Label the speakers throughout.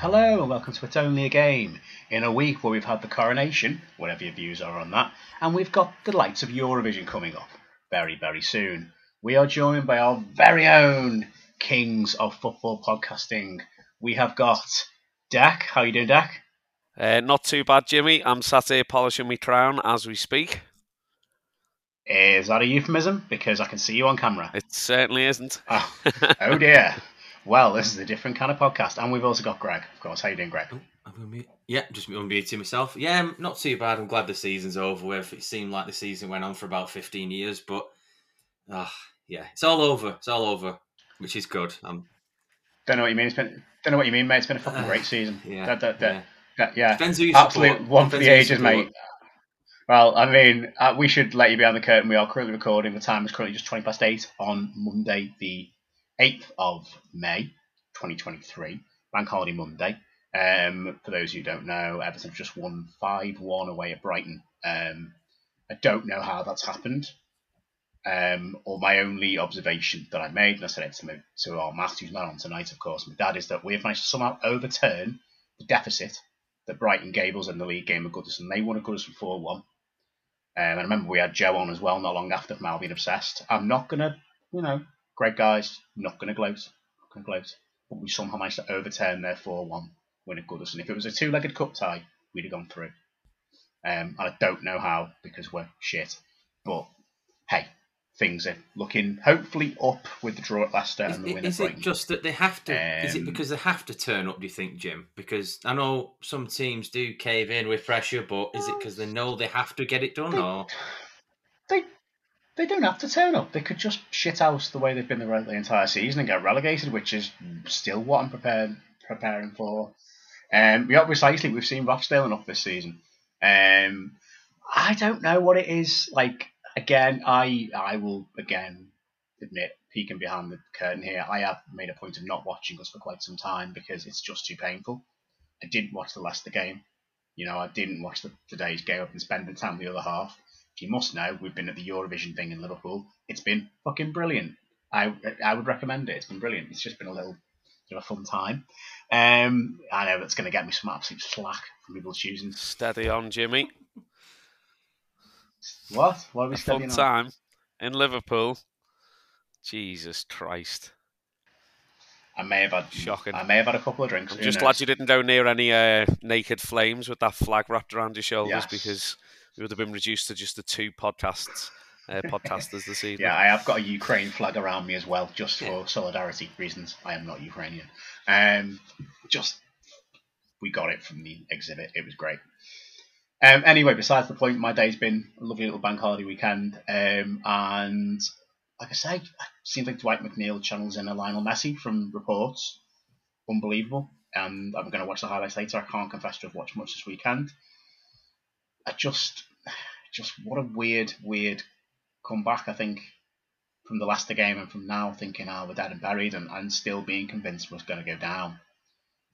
Speaker 1: Hello and welcome to It's Only a Game. In a week where we've had the coronation, whatever your views are on that, and we've got the lights of Eurovision coming up very, very soon. We are joined by our very own kings of football podcasting. We have got Dec. How you doing, Dec?
Speaker 2: Uh, not too bad, Jimmy. I'm sat here polishing my crown as we speak.
Speaker 1: Is that a euphemism? Because I can see you on camera.
Speaker 2: It certainly isn't.
Speaker 1: Oh, oh dear. Well, this is a different kind of podcast, and we've also got Greg. Of course, how you doing, Greg?
Speaker 3: Oh, unmute. Yeah, just unmuting myself. Yeah, I'm not too bad. I'm glad the season's over with. It seemed like the season went on for about 15 years, but uh, yeah, it's all over. It's all over, which is good. I'm
Speaker 1: Don't know what you mean. It's been don't know what you mean, mate. It's been a fucking great season.
Speaker 3: yeah,
Speaker 1: That- that- that-
Speaker 3: yeah.
Speaker 1: yeah.
Speaker 3: Depends who you
Speaker 1: Absolute
Speaker 3: support.
Speaker 1: one for the ages, mate. Well, I mean, uh, we should let you behind the curtain. We are currently recording. The time is currently just 20 past 8 on Monday, the 8th of May, 2023. Bank holiday Monday. Um, for those who don't know, Everton just won 5 1 away at Brighton. Um, I don't know how that's happened. Um, or my only observation that I made, and I said it to, my, to our who's not on tonight, of course, my dad, is that we have managed to somehow overturn the deficit that Brighton gave us in the league game of Goodison. They won at Goodison 4 1. Um, and I remember we had Joe on as well not long after from Albion Obsessed. I'm not going to, you know, great guys, not going to gloat. Not going to gloat. But we somehow managed to overturn their 4 1 win at Goodison. If it was a two legged cup tie, we'd have gone through. Um, and I don't know how because we're shit. But hey, things are looking hopefully up with the draw at Leicester
Speaker 3: Is,
Speaker 1: and the win
Speaker 3: is it
Speaker 1: Brighton.
Speaker 3: just that they have to? is it
Speaker 1: Um,
Speaker 3: because they have to turn up? Do you think, Jim? Because I know some teams do cave in with pressure, but is it because they know they have to get it done,
Speaker 1: They-
Speaker 3: or
Speaker 1: they they don't have to turn up. They could just shit house the way they've been the, the entire season and get relegated, which is still what I'm prepared preparing for. Um, yeah, precisely. We've seen Rochdale enough this season. Um, I don't know what it is. Like again, I I will again admit peeking behind the curtain here. I have made a point of not watching us for quite some time because it's just too painful. I didn't watch the Leicester game. You know, I didn't watch the, today's game up and spending time with the other half. You must know we've been at the Eurovision thing in Liverpool. It's been fucking brilliant. I I would recommend it. It's been brilliant. It's just been a little bit of a fun time. Um, I know that's going to get me some absolute slack from people choosing
Speaker 2: Steady on, Jimmy.
Speaker 1: what? What are we
Speaker 2: A fun
Speaker 1: on?
Speaker 2: time in Liverpool. Jesus Christ.
Speaker 1: I may have had
Speaker 2: Shocking.
Speaker 1: I may have had a couple of drinks.
Speaker 2: I'm just
Speaker 1: knows?
Speaker 2: glad you didn't go near any uh, naked flames with that flag wrapped around your shoulders
Speaker 1: Yes.
Speaker 2: because we would have been reduced to just the two podcasts, uh, podcasters this evening.
Speaker 1: Yeah, I have got a Ukraine flag around me as well, just for solidarity reasons. I am not Ukrainian. Um, just we got it from the exhibit. It was great. Um, anyway, besides the point, my day's been a lovely little bank holiday weekend, um, and like I say, it seems like Dwight McNeil channels in a Lionel Messi from reports. Unbelievable. And I'm going to watch the highlights later. I can't confess to have watched much this weekend. I just, just what a weird, weird comeback. I think from the Leicester game and from now thinking, oh, we're dead and buried, and, and still being convinced we're going to go down.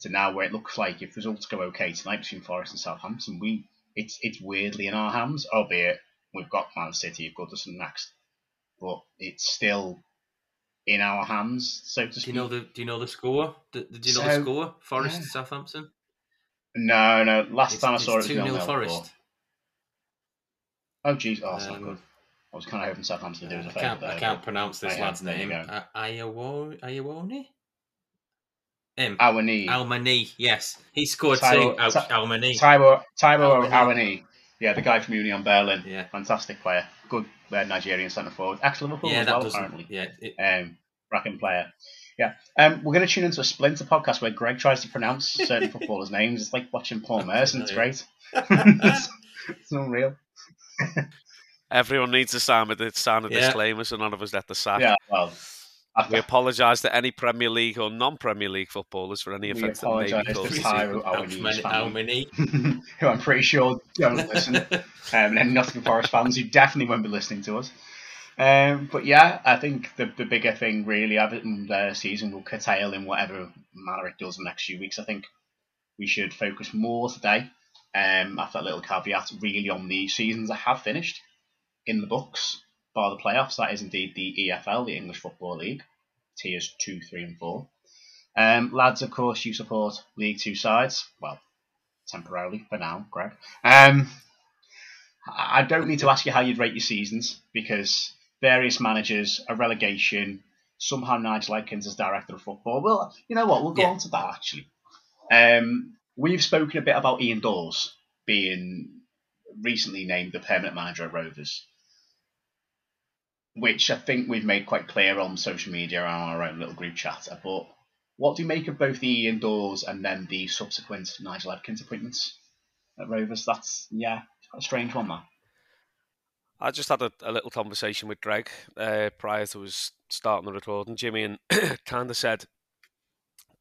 Speaker 1: To now where it looks like if results go okay tonight between Forest and Southampton, we it's it's weirdly in our hands, albeit we've got Man City of Goodison next, but it's still in our hands, so to speak.
Speaker 3: do you know the do you know the score? Do, do you know
Speaker 1: So,
Speaker 3: the score? Forest
Speaker 1: yeah.
Speaker 3: and Southampton.
Speaker 1: No, no. Last
Speaker 3: It's,
Speaker 1: time I
Speaker 3: it's
Speaker 1: saw it, it
Speaker 3: two 0
Speaker 1: nil
Speaker 3: Forest.
Speaker 1: Oh, jeez, oh, that's not
Speaker 3: Um,
Speaker 1: good. I was kind of hoping Southampton to do us a
Speaker 3: I
Speaker 1: favour
Speaker 3: can't,
Speaker 1: there.
Speaker 3: I can't pronounce this
Speaker 1: I
Speaker 3: lad's name.
Speaker 1: go.
Speaker 3: A- Ayawo- Ayawoni? Him.
Speaker 1: Knee.
Speaker 3: Almani, yes. He scored
Speaker 1: Tyler-
Speaker 3: two. Ouch,
Speaker 1: Ty-
Speaker 3: Almani.
Speaker 1: Tybo Tybo
Speaker 3: Awani.
Speaker 1: Awani. Yeah, the guy from Union Berlin.
Speaker 3: Yeah.
Speaker 1: Fantastic player. Good uh, Nigerian centre forward. Ex Liverpool
Speaker 3: Yeah,
Speaker 1: as well, apparently.
Speaker 3: Yeah, it,
Speaker 1: Um, Bracken player. Yeah. Um, we're going to tune into a Splinter podcast where Greg tries to pronounce certain footballers' names. It's like watching Paul Merson. It's great. it's, it's unreal.
Speaker 2: Everyone needs to sign with the sign a
Speaker 3: Yeah.
Speaker 2: disclaimer so none of us let the sack.
Speaker 1: Yeah, well, I,
Speaker 2: We apologise to any Premier League or non-Premier League footballers for any
Speaker 1: We
Speaker 2: offence that may
Speaker 1: apologise
Speaker 2: be
Speaker 1: to
Speaker 2: caused.
Speaker 1: Tyro Awani's
Speaker 3: Almani.
Speaker 1: family. Who I'm pretty sure don't listen. um, and then Nottingham Forest fans who definitely won't be listening to us. Um, but yeah, I think the, the bigger thing really, Everton uh, season will curtail in whatever manner it does in the next few weeks. I think we should focus more today, um, after that little caveat, really on the seasons that have finished in the books, bar the playoffs. That is indeed the EFL, the English Football League, tiers two, three, and four. Um, lads, of course, you support League Two sides. Well, temporarily for now, Greg. Um, I don't need to ask you how you'd rate your seasons because various managers, a relegation, somehow Nigel Adkins as director of football. Well, you know what? We'll go
Speaker 3: Yeah.
Speaker 1: on to that actually. Um, we've spoken a bit about Ian Dawes being recently named the permanent manager at Rovers, which I think we've made quite clear on social media and our own little group chat. But what do you make of both the Ian Dawes and then the subsequent Nigel Adkins appointments at Rovers? That's yeah, a strange one, that.
Speaker 2: I just had a, a little conversation with Greg uh, prior to us starting the recording, Jimmy, and kind of said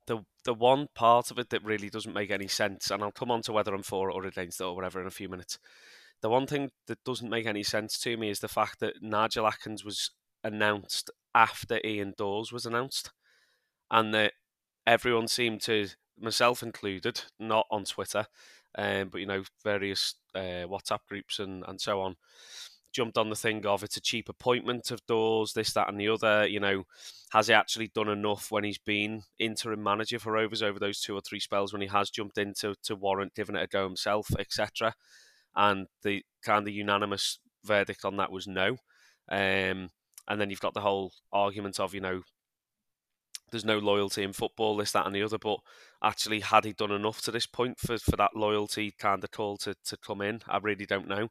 Speaker 2: the the one part of it that really doesn't make any sense, and I'll come on to whether I'm for it or against it or whatever in a few minutes. The one thing that doesn't make any sense to me is the fact that Nigel Adkins was announced after Ian Dawes was announced, and that everyone seemed to, myself included, not on Twitter, um, but you know various uh, WhatsApp groups and and so on, jumped on the thing of it's a cheap appointment of Dawes, this, that, and the other. You know, has he actually done enough when he's been interim manager for Rovers over those two or three spells when he has jumped in to, to warrant giving it a go himself, etc. And the kind of unanimous verdict on that was no. Um, and then you've got the whole argument of, you know, there's no loyalty in football, this, that, and the other. But actually, had he done enough to this point for, for that loyalty kind of call to, to come in? I really don't know.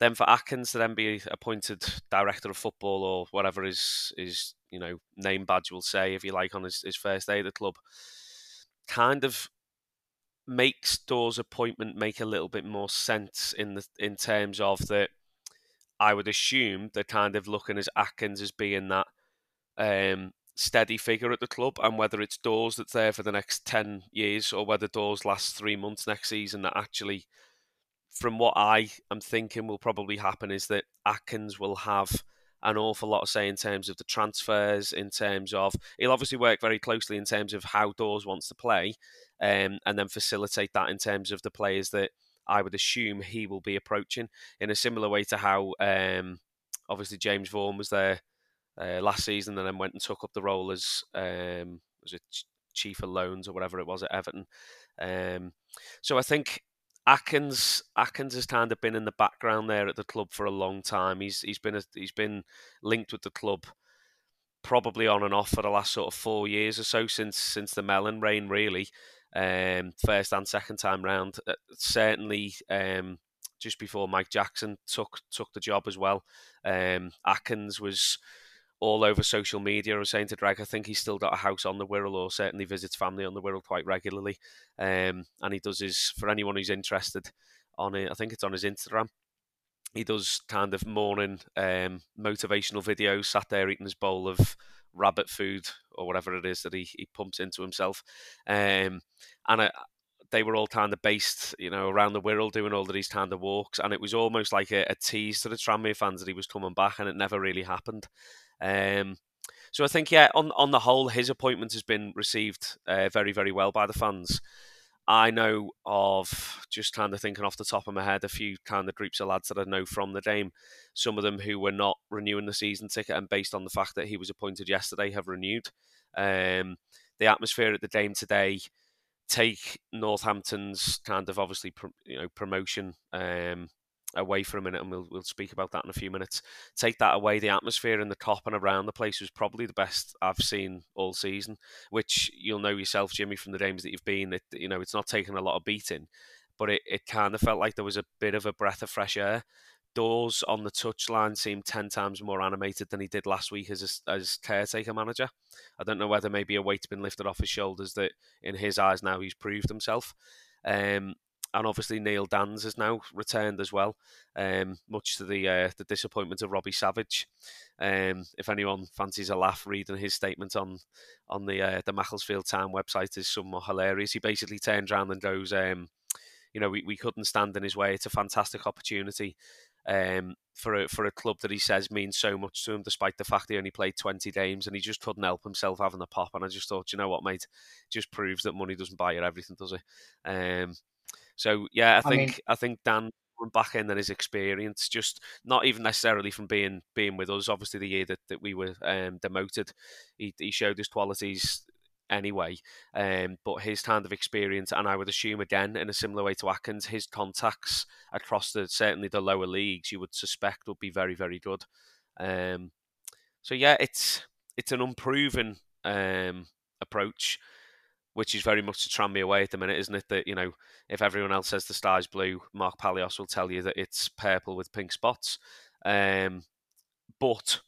Speaker 2: Then for Adkins to then be appointed director of football or whatever his his you know name badge will say, if you like, on his, his first day at the club, kind of makes Dawes' appointment make a little bit more sense in the in terms of that. I would assume they're kind of looking as Adkins as being that um, steady figure at the club, and whether it's Dawes that's there for the next ten years or whether Dawes lasts three months next season, that actually from what I am thinking will probably happen is that Adkins will have an awful lot to say in terms of the transfers, in terms of he'll obviously work very closely in terms of how Dawes wants to play, um, and then facilitate that in terms of the players that I would assume he will be approaching in a similar way to how um, obviously James Vaughan was there uh, last season and then went and took up the role as um, was it chief of loans or whatever it was at Everton. Um, so I think Adkins Adkins has kind of been in the background there at the club for a long time. He's he's been a, he's been linked with the club probably on and off for the last sort of four years or so since since the Mellon reign, really. Um, first and second time round, uh, certainly um, just before Mike Jackson took took the job as well. Um, Adkins was all over social media. Was saying to Drag, I think he's still got a house on the Wirral, or certainly visits family on the Wirral quite regularly. Um, and he does his for anyone who's interested on it. I think it's on his Instagram. He does kind of morning um, motivational videos, sat there eating his bowl of rabbit food or whatever it is that he, he pumps into himself. Um, and I, they were all kind of based, you know, around the Wirral doing all of these kind of walks, and it was almost like a, a tease to the Tranmere fans that he was coming back, and it never really happened. Um, so I think, yeah, on on the whole, his appointment has been received uh, very, very well by the fans. I know of just kind of thinking off the top of my head a few kind of groups of lads that I know from the game. Some of them who were not renewing the season ticket, and based on the fact that he was appointed yesterday, have renewed. Um, the atmosphere at the game today take Northampton's kind of obviously you know promotion um, away for a minute, and we'll we'll speak about that in a few minutes. Take that away, the atmosphere in the top and around the place was probably the best I've seen all season. Which you'll know yourself, Jimmy, from the games that you've been. That you know it's not taken a lot of beating, but it, it kind of felt like there was a bit of a breath of fresh air. Dawes on the touchline seemed ten times more animated than he did last week as a, as caretaker manager. I don't know whether maybe a weight's been lifted off his shoulders that in his eyes now he's proved himself. Um, and obviously Neil Danns has now returned as well, um, much to the uh, the disappointment of Robbie Savage. Um, if anyone fancies a laugh reading his statement on on the uh, the Macclesfield Town website is somewhat hilarious. He basically turns around and goes, um, you know, we, we couldn't stand in his way. It's a fantastic opportunity um, for a for a club that he says means so much to him, despite the fact he only played twenty games and he just couldn't help himself having a pop. And I just thought, you know what, mate, just proves that money doesn't buy you everything, does it? Um, so yeah, I
Speaker 1: I
Speaker 2: think
Speaker 1: mean-
Speaker 2: I think Dan back in and his experience, just not even necessarily from being being with us. Obviously, the year that, that we were um, demoted, he, he showed his qualities anyway. Um, but his kind of experience, and I would assume again in a similar way to Adkins, his contacts across the certainly the lower leagues, you would suspect would be very very good. Um, so yeah, it's it's an unproven um, approach, which is very much to Tranmere way at the minute, isn't it? That you know, if everyone else says the sky's blue, Mark Palios will tell you that it's purple with pink spots. Um, but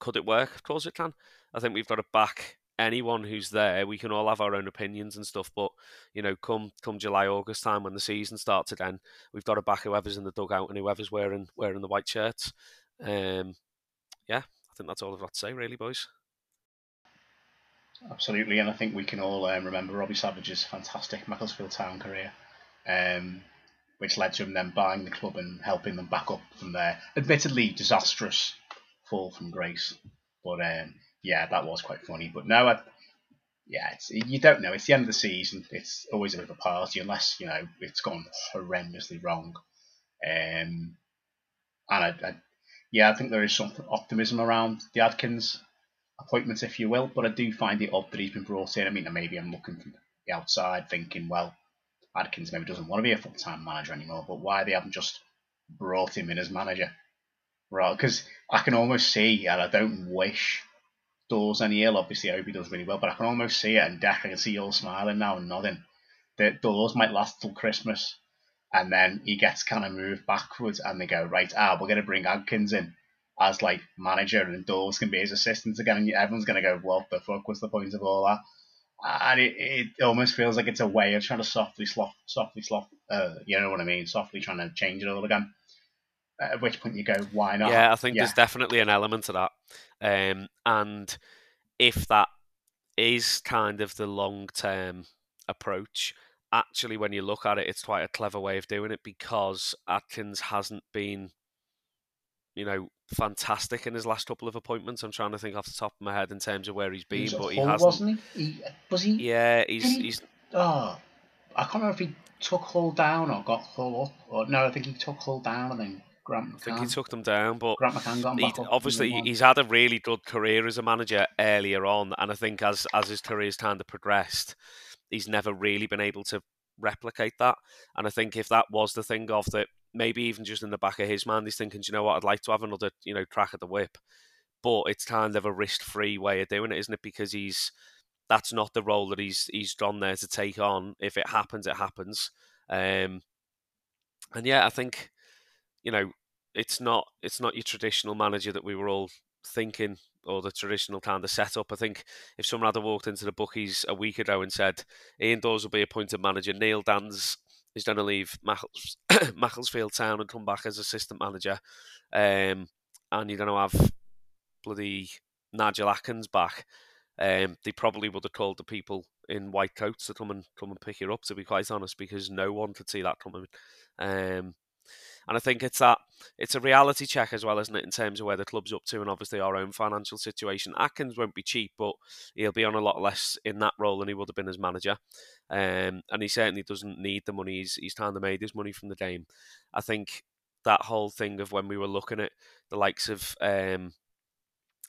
Speaker 2: could it work? Of course it can. I think we've got to back anyone who's there. We can all have our own opinions and stuff, but you know, come come July August time when the season starts again, we've got to back whoever's in the dugout and whoever's wearing wearing the white shirts. Um, yeah, I think that's all I've got to say, really, boys.
Speaker 1: Absolutely, and I think we can all um, remember Robbie Savage's fantastic Macclesfield Town career, um, which led to him then buying the club and helping them back up from their admittedly disastrous fall from grace. But um, yeah, that was quite funny. But no, I, yeah, you don't know. It's the end of the season. It's always a bit of a party unless you know it's gone horrendously wrong. Um, and I, I, yeah, I think there is some optimism around the Adkins appointment, if you will. But I do find it odd that he's been brought in. I mean, maybe I'm looking from the outside, thinking, well, Adkins maybe doesn't want to be a full time manager anymore. But why they haven't just brought him in as manager? Right, because I can almost see, and I don't wish Dawes any ill. Obviously, I hope he does really well, but I can almost see it. And Dec, I can see you all smiling now and nodding. That Dawes might last till Christmas, and then he gets kind of moved backwards, and they go right. Ah, we're going to bring Adkins in as like manager, and Dawes can be his assistant again, and everyone's going to go, "What the fuck was the point of all that?" And it, it almost feels like it's a way of trying to softly slot, softly slot, uh, you know what I mean? Softly trying to change it all again at which point you go, why not?
Speaker 2: Yeah, I think yeah. there's definitely an element to that. Um, and if that is kind of the long term approach, actually, when you look at it, it's quite a clever way of doing it because Adkins hasn't been, you know, fantastic in his last couple of appointments. I'm trying to think off the top of my head in terms of where he's been, he but he hasn't.
Speaker 1: Wasn't he? he? Was he?
Speaker 2: Yeah, he's he, he's.
Speaker 1: Oh, I can't remember if he took Hull down or got Hull up. Or no, I think he took Hull down and then Grant McCann. I
Speaker 2: think he took them down, but
Speaker 1: Grant McCann got he,
Speaker 2: obviously he's had a really good career as a manager earlier on, and I think as as his career's kind of progressed, he's never really been able to replicate that. And I think if that was the thing of that, maybe even just in the back of his mind, he's thinking, you know what, I'd like to have another, you know, crack at the whip. But it's kind of a risk-free way of doing it, isn't it? Because he's that's not the role that he's he's gone there to take on. If it happens, it happens. Um, and yeah, I think you know, it's not it's not your traditional manager that we were all thinking or the traditional kind of setup. I think if someone had walked into the bookies a week ago and said Ian Dawes will be appointed manager, Neil Danns is going to leave Macclesfield Town and come back as assistant manager, um, and you're going to have bloody Nigel Adkins back. Um, they probably would have called the people in white coats to come and come and pick you up. To be quite honest, because no one could see that coming. Um, and I think it's that it's a reality check as well, isn't it, in terms of where the club's up to and obviously our own financial situation. Adkins won't be cheap, but he'll be on a lot less in that role than he would have been as manager. Um, and he certainly doesn't need the money. He's he's kind of made his money from the game. I think that whole thing of when we were looking at the likes of um,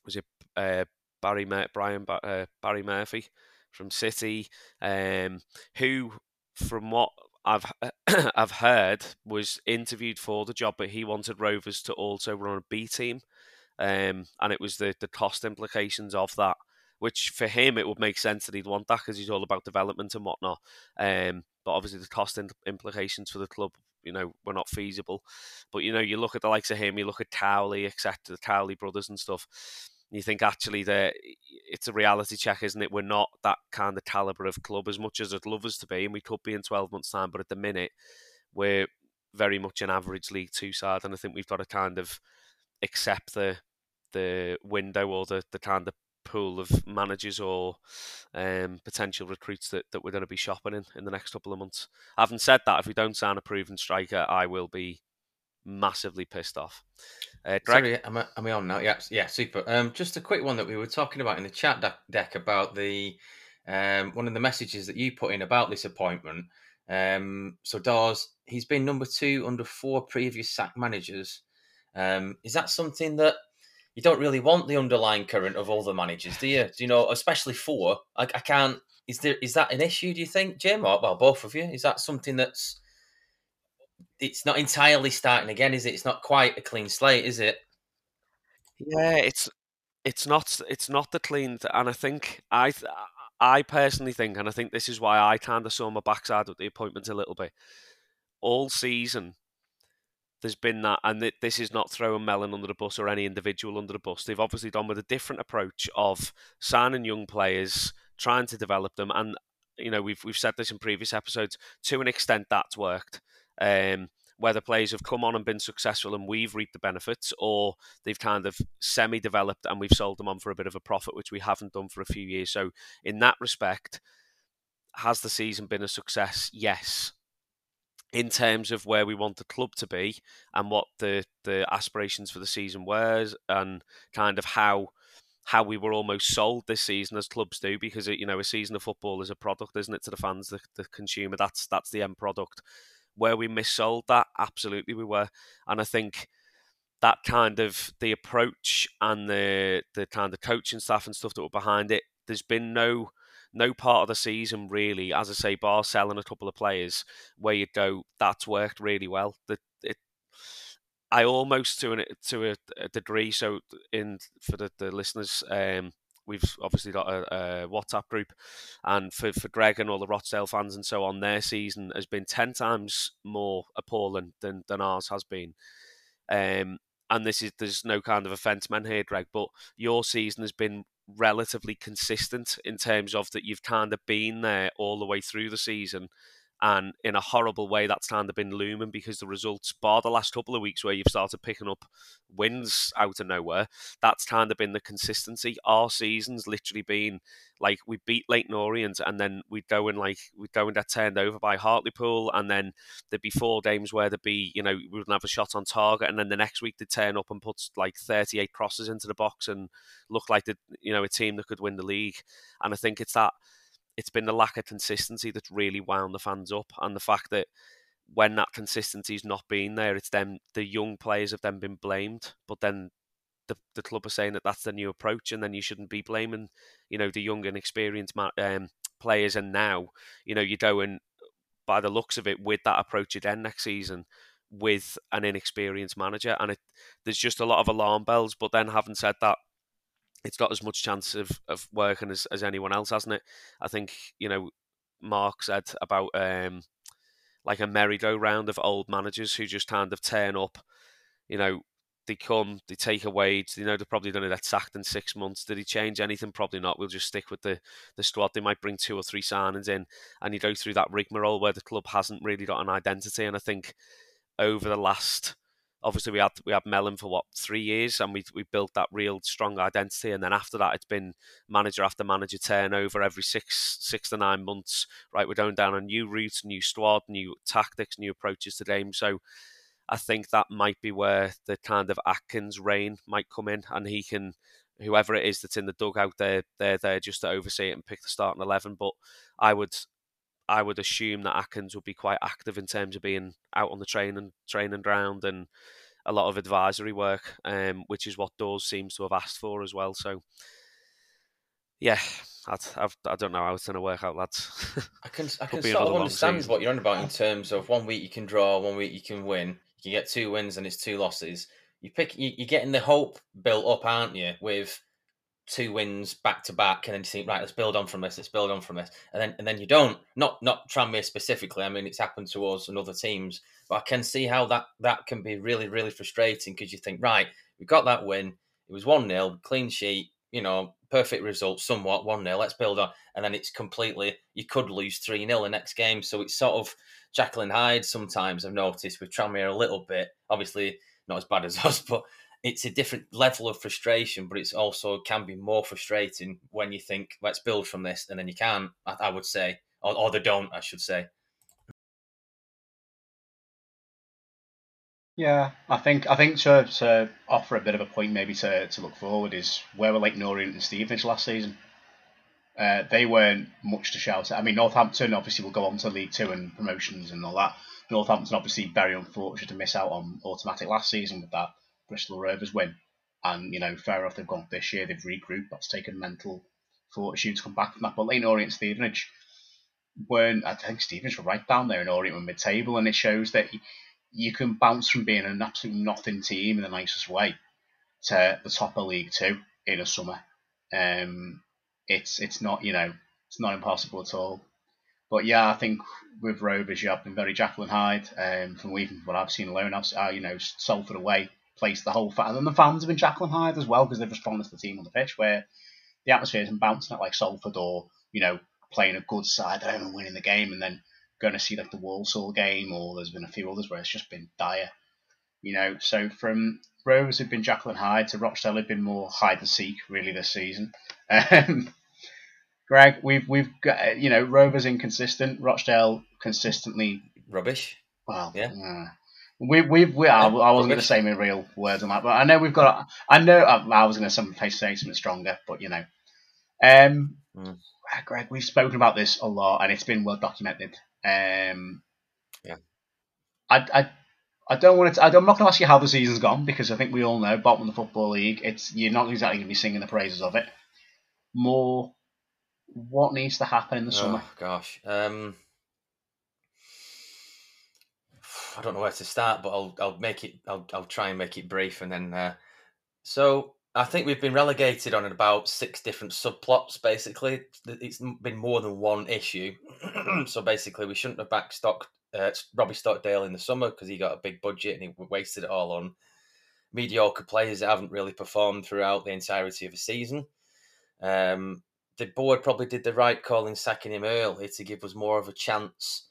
Speaker 2: was it uh, Barry Brian uh, Barry Murphy from City, um, who from what I've I've heard was interviewed for the job, but he wanted Rovers to also run a B team, um, and it was the the cost implications of that. Which for him it would make sense that he'd want that because he's all about development and whatnot. Um, but obviously the cost implications for the club, you know, were not feasible. But you know, you look at the likes of him, you look at Cowley, etc., the Cowley brothers and stuff you think actually that it's a reality check, isn't it? We're not that kind of caliber of club as much as I'd love us to be, and we could be in 12 months' time. But at the minute, we're very much an average League Two side, and I think we've got to kind of accept the the window or the, the kind of pool of managers or um, potential recruits that, that we're going to be shopping in in the next couple of months. Having said that, if we don't sign a proven striker, I will be massively pissed off.
Speaker 3: Uh, Greg? Sorry, am I, am I on now? Yeah, yeah, super. Um, just a quick one that we were talking about in the chat deck about the um, one of the messages that you put in about this appointment. Um, so Dawes, he's been number two under four previous sack managers. Um, is that something that you don't really want the underlying current of all the managers, do you? Do you know, especially four? I, I can't is there is that an issue? Do you think, Jim? Or well, both of you? Is that something that's it's not entirely starting again, is it? It's not quite a clean slate, is it?
Speaker 2: Yeah, it's it's not it's not the clean, and I think I I personally think, and I think this is why I kind of saw my backside with the appointment a little bit. All season, there's been that, and this is not throwing Mellon under the bus or any individual under the bus. They've obviously done with a different approach of signing young players, trying to develop them, and you know we've we've said this in previous episodes. To an extent, that's worked. Um, whether players have come on and been successful and we've reaped the benefits, or they've kind of semi developed and we've sold them on for a bit of a profit, which we haven't done for a few years. So, in that respect, has the season been a success? Yes. In terms of where we want the club to be and what the, the aspirations for the season were, and kind of how how we were almost sold this season as clubs do because you know a season of football is a product isn't it to the fans the, the consumer that's that's the end product where we missold that, absolutely we were. And I think that kind of the approach and the the kind of coaching staff and stuff that were behind it, there's been no no part of the season really, as I say, bar selling a couple of players where you go, that's worked really well. The, it, I almost to an to a, a degree. So in for the, the listeners, um, we've obviously got a, a, WhatsApp group, and for, for Greg and all the Rochdale fans and so on, their season has been ten times more appalling than, than ours has been. Um, and this is there's no kind of offence meant here, Greg, but your season has been relatively consistent in terms of that you've kind of been there all the way through the season and in a horrible way, that's kind of been looming because the results, bar the last couple of weeks where you've started picking up wins out of nowhere, that's kind of been the consistency. Our season's literally been like we beat Leyton Orient and then we'd go and like we'd go and get turned over by Hartlepool and then there'd be four games where there'd be, you know, we wouldn't have a shot on target and then the next week they'd turn up and put like 38 crosses into the box and look like the you know, a team that could win the league. And I think it's that it's been the lack of consistency that's really wound the fans up, and the fact that when that consistency's not been there, it's them the young players have then been blamed, but then the the club are saying that that's the new approach, and then you shouldn't be blaming, you know, the young and experienced um, players. And now, you know, you're going by the looks of it with that approach again next season with an inexperienced manager, and it there's just a lot of alarm bells. But then, having said that, it's got as much chance of, of working as, as anyone else, hasn't it? I think, you know, Mark said about um, like a merry-go-round of old managers who just kind of turn up, you know, they come, they take a wage, you know, they're probably going to get sacked in six months. Did he change anything? Probably not. We'll just stick with the, the squad. They might bring two or three signings in and you go through that rigmarole where the club hasn't really got an identity. And I think over the last obviously we had we had Mellon for what three years, and we we built that real strong identity. And then after that, it's been manager after manager turnover every six six to nine months. Right, we're going down a new route, new squad, new tactics, new approaches to game. So I think that might be where the kind of Adkins reign might come in, and he can. Whoever it is that's in the dugout, they're they're there just to oversee it and pick the starting eleven. But I would I would assume that Adkins would be quite active in terms of being out on the training training ground and a lot of advisory work, um, which is what Dawes seems to have asked for as well. So, yeah, I'd, I've, I do not know how it's going to work out, lads.
Speaker 3: I can I can sort of understand what you're on about in terms of one week you can draw, one week you can win. You get two wins and it's two losses. You pick, you, you're getting the hope built up, aren't you? With two wins back to back, and then you think, right, let's build on from this, let's build on from this, and then and then you don't. Not not Tranmere specifically. I mean, it's happened to us and other teams, but I can see how that that can be really really frustrating because you think, right, we got that win. It was one 0 clean sheet. You know, perfect result, somewhat one 0 Let's build on, and then it's completely. You could lose three 0 the next game, so it's sort of and Hyde. Sometimes I've noticed with Tranmere a little bit. Obviously, not as bad as us, but it's a different level of frustration, but it's also can be more frustrating when you think, let's build from this, and then you can't, I, I would say, or, or they don't, I should say.
Speaker 1: Yeah, I think I think to, to offer a bit of a point maybe to, to look forward is where were Leyton Orient and Stevenage last season. Uh, they weren't much to shout at. I mean, Northampton obviously will go on to League Two and promotions and all that. Northampton obviously very unfortunate to miss out on automatic last season with that Bristol Rovers win. And, you know, fair enough, they've gone this year, they've regrouped. That's taken mental Fortitude to come back from that. But Leyton Orient Stevenage weren't, I think Stevenage were right down there in Orient were mid table, and it shows that you can bounce from being an absolute nothing team in the nicest way to the top of League Two in a summer. Um, it's it's not you know it's not impossible at all. But yeah, I think with Rovers, you have been very and Hyde. Um, from even what I've seen alone, I've uh, you know Salford away placed the whole fan, and the fans have been and Hyde as well because they've responded to the team on the pitch where the atmosphere isn't bouncing at like Salford or you know playing a good side at home and winning the game, and then going to see like the Walsall game, or there's been a few others where it's just been dire. You know, so from Rovers have been and Hyde to Rochdale have been more hide and seek really this season. Um, Greg, we've we've got you know Rovers inconsistent, Rochdale consistently
Speaker 3: rubbish.
Speaker 1: Well, yeah. Uh, we we we I, I wasn't going to say my real words on that, but I know we've got. I know I, I was going to some say something stronger, but you know, um, mm. Greg, we've spoken about this a lot, and it's been well documented. Um,
Speaker 3: yeah,
Speaker 1: I I. I don't want to. I'm not going to ask you how the season's gone because I think we all know bottom of the football league. It's you're not exactly going to be singing the praises of it. More, what needs to happen in the summer?
Speaker 3: Oh, gosh, um, I don't know where to start, but I'll I'll make it. I'll I'll try and make it brief, and then. Uh, so I think we've been relegated on about six different subplots. Basically, it's been more than one issue. so basically, we shouldn't have backstocked uh, Robbie Stockdale in the summer because he got a big budget and he wasted it all on mediocre players that haven't really performed throughout the entirety of a season. Um, the board probably did the right call in sacking him early to give us more of a chance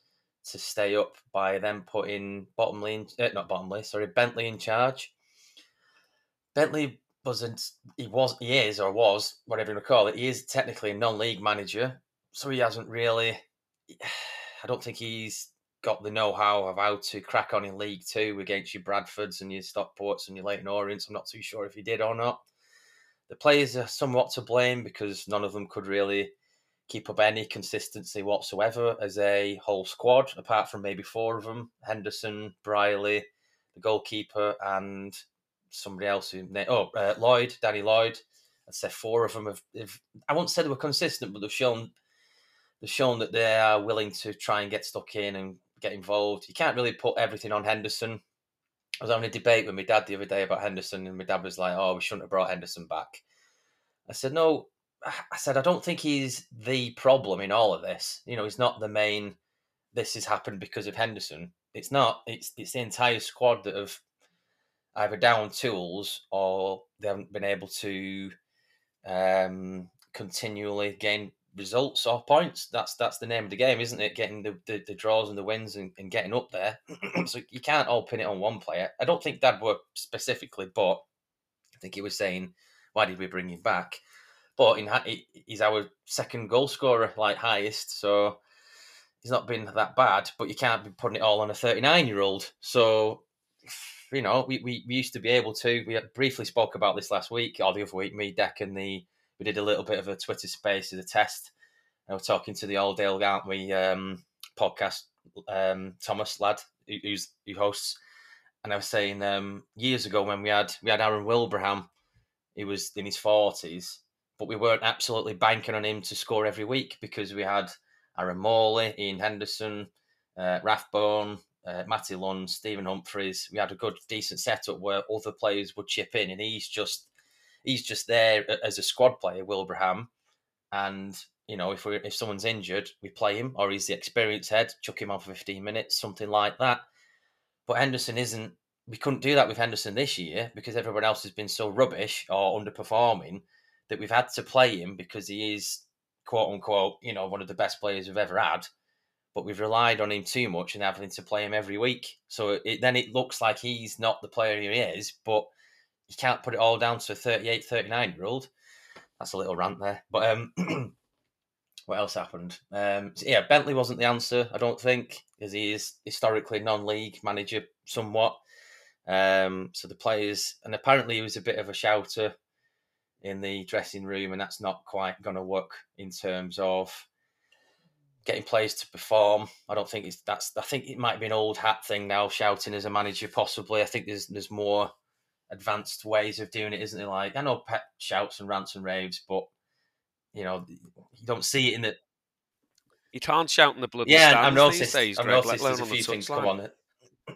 Speaker 3: to stay up by then putting Bottomley, in, uh, not Bottomley, sorry, Bentley in charge. Bentley wasn't, he was, he is or was, whatever you want to call it, he is technically a non-league manager, so he hasn't really. I don't think he's got the know-how of how to crack on in League Two against your Bradfords and your Stockports and your Leyton Orients. I'm not too sure if he did or not. The players are somewhat to blame because none of them could really keep up any consistency whatsoever as a whole squad, apart from maybe four of them: Henderson, Brierley, the goalkeeper, and somebody else who oh uh, Lloyd, Danny Lloyd. I'd say four of them have, have. I won't say they were consistent, but they've shown they've shown that they are willing to try and get stuck in and get involved. You can't really put everything on Henderson. I was having a debate with my dad the other day about Henderson, and my dad was like, "Oh, we shouldn't have brought Henderson back." I said, "No." I said, "I don't think he's the problem in all of this. You know, he's not the main. This has happened because of Henderson. It's not. It's it's the entire squad that have either down tools or they haven't been able to um, continually gain results or points. That's that's the name of the game, isn't it? Getting the, the, the draws and the wins and, and getting up there. so you can't all pin it on one player. I don't think Dad were specifically, but I think he was saying, why did we bring him back? But in he's our second goal scorer, like highest. So he's not been that bad. But you can't be putting it all on a 39 year old. So you know, we, we, we used to be able to. We briefly spoke about this last week or the other week. Me, Dec, and the we did a little bit of a Twitter space as a test. I was talking to the old Dale, aren't we? Um, podcast um, Thomas lad who's who hosts, and I was saying um, years ago when we had we had Aaron Wilbraham, he was in his forties, but we weren't absolutely banking on him to score every week because we had Aaron Morley, Ian Henderson, uh, Rathbone, uh, Matty Lund, Stephen Humphrys. We had a good, decent setup where other players would chip in, and he's just he's just there as a squad player, Wilbraham. And you know, if we if someone's injured, we play him, or he's the experience head, chuck him on for fifteen minutes, something like that. But Henderson isn't. We couldn't do that with Henderson this year because everyone else has been so rubbish or underperforming that we've had to play him because he is quote unquote, you know, one of the best players we've ever had. But we've relied on him too much and having to play him every week. So it, then it looks like he's not the player he is, but you can't put it all down to a 38, 39 year old. That's a little rant there. But um, what else happened? Um, so yeah, Bentley wasn't the answer, I don't think, because he is historically non league manager somewhat. Um, so the players, and apparently he was a bit of a shouter in the dressing room, and that's not quite going to work in terms of getting players to perform. I don't think it's that's. I think it might be an old hat thing now, shouting as a manager. Possibly, I think there's there's more advanced ways of doing it, isn't it? Like I know Pep shouts and rants and raves, but you know, you don't see it in the.
Speaker 2: You can't shout in the bloody
Speaker 3: Yeah,
Speaker 2: stands
Speaker 3: I've
Speaker 2: these
Speaker 3: noticed.
Speaker 2: days,
Speaker 3: I've noticed
Speaker 2: let
Speaker 3: there's a few things come on.